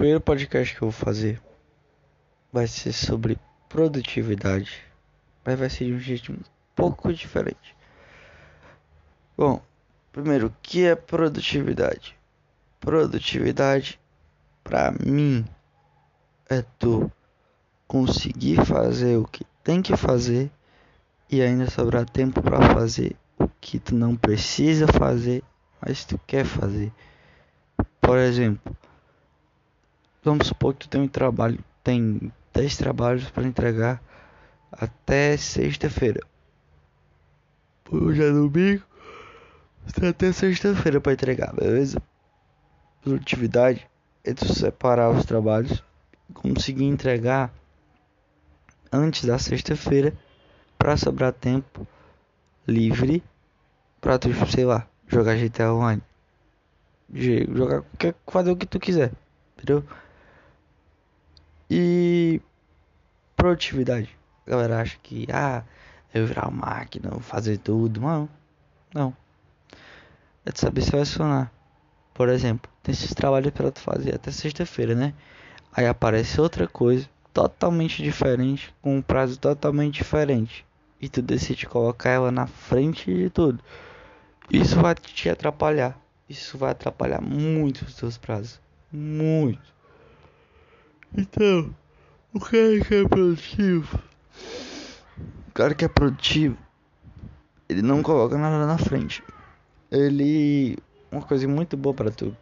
primeiro podcast que eu vou fazer vai ser sobre produtividade, mas vai ser de um jeito um pouco diferente. Bom, primeiro, o que é produtividade? Produtividade, para mim, é tu conseguir fazer o que tem que fazer e ainda sobrar tempo para fazer o que tu não precisa fazer, mas tu quer fazer. Por exemplo, vamos supor que tu tem um trabalho, tem 10 trabalhos para entregar até sexta-feira. Hoje é domingo, tem até sexta-feira para entregar, beleza? Produtividade é tu separar os trabalhos, conseguir entregar antes da sexta-feira para sobrar tempo livre para tu, sei lá, jogar GTA Online. Jogar qualquer fazer o que tu quiser, entendeu? E produtividade. A galera acha que ah, eu virar uma máquina, vou fazer tudo. Não. Não. É de saber selecionar. Por exemplo, tem esses trabalhos para tu fazer até sexta-feira, né? Aí aparece outra coisa totalmente diferente, com um prazo totalmente diferente. E tu decide colocar ela na frente de tudo. Isso vai te atrapalhar. Isso vai atrapalhar muito os teus prazos. Muito. Então, o cara que é produtivo, o cara que é produtivo, ele não coloca nada na frente. Ele, uma coisa muito boa para tu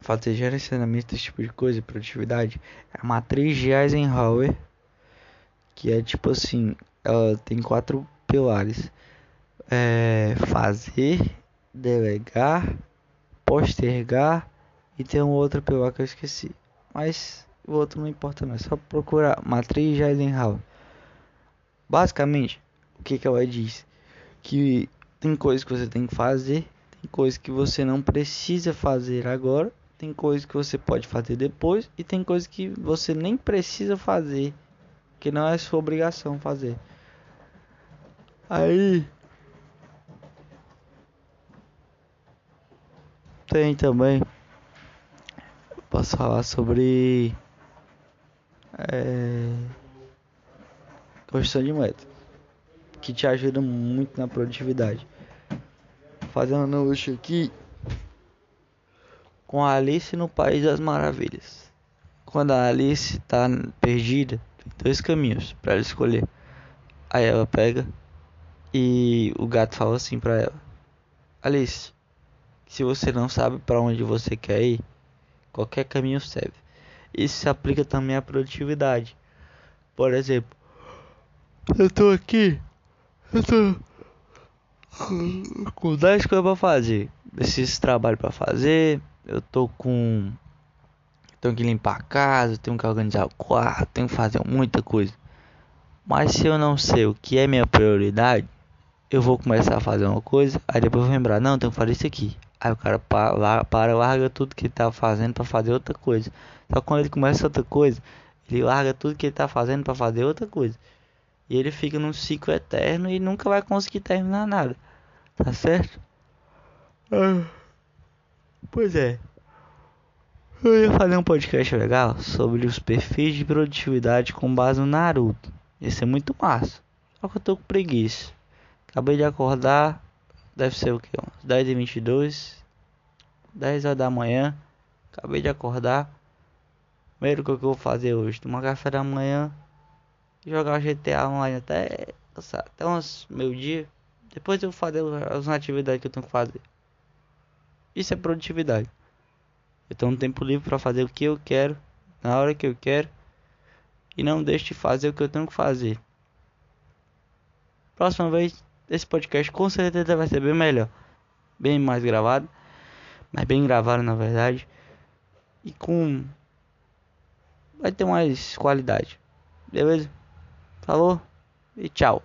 fazer gerenciamento desse tipo de coisa, produtividade, é a matriz de Eisenhower, que é tipo assim, ela tem quatro pilares: é, fazer, delegar, postergar e tem um outro pilar que eu esqueci. Mas o outro não importa não, é só procurar matriz de Eisenhower. Basicamente, o que que ela diz? Que tem coisas que você tem que fazer, tem coisas que você não precisa fazer agora, tem coisas que você pode fazer depois e tem coisas que você nem precisa fazer, que não é sua obrigação fazer. Aí tem também posso falar sobre é, construção de meta, que te ajuda muito na produtividade. Fazendo luxo aqui com a Alice no País das Maravilhas. Quando a Alice está perdida, tem dois caminhos para ela escolher. Aí ela pega e o gato fala assim para ela: Alice, se você não sabe para onde você quer ir, qualquer caminho serve. Isso se aplica também à produtividade. Por exemplo, eu tô aqui, eu tô com 10 coisas para fazer. Esses trabalho para fazer, eu tô com tenho que limpar a casa, tenho que organizar o quarto, tenho que fazer muita coisa. Mas se eu não sei o que é minha prioridade, eu vou começar a fazer uma coisa, aí depois eu vou lembrar, não, tenho que fazer isso aqui. Aí o cara para, larga tudo que ele tá fazendo para fazer outra coisa. Só quando ele começa outra coisa, ele larga tudo que ele tá fazendo para fazer outra coisa. E ele fica num ciclo eterno e nunca vai conseguir terminar nada. Tá certo? Ah, pois é. Eu ia fazer um podcast legal sobre os perfis de produtividade com base no Naruto. Isso é muito massa. Só que eu tô com preguiça. Acabei de acordar. Deve ser o que? 10 e 22 10 horas da manhã. Acabei de acordar. Primeiro que eu vou fazer hoje, tomar café da manhã, jogar GTA online até, até uns meio dia. Depois eu vou fazer as atividades que eu tenho que fazer. Isso é produtividade. Eu tenho um tempo livre para fazer o que eu quero, na hora que eu quero. E não deixe de fazer o que eu tenho que fazer. Próxima vez, esse podcast com certeza vai ser bem melhor. Bem mais gravado. Mas bem gravado na verdade. E com vai ter mais qualidade. Beleza? Falou e tchau.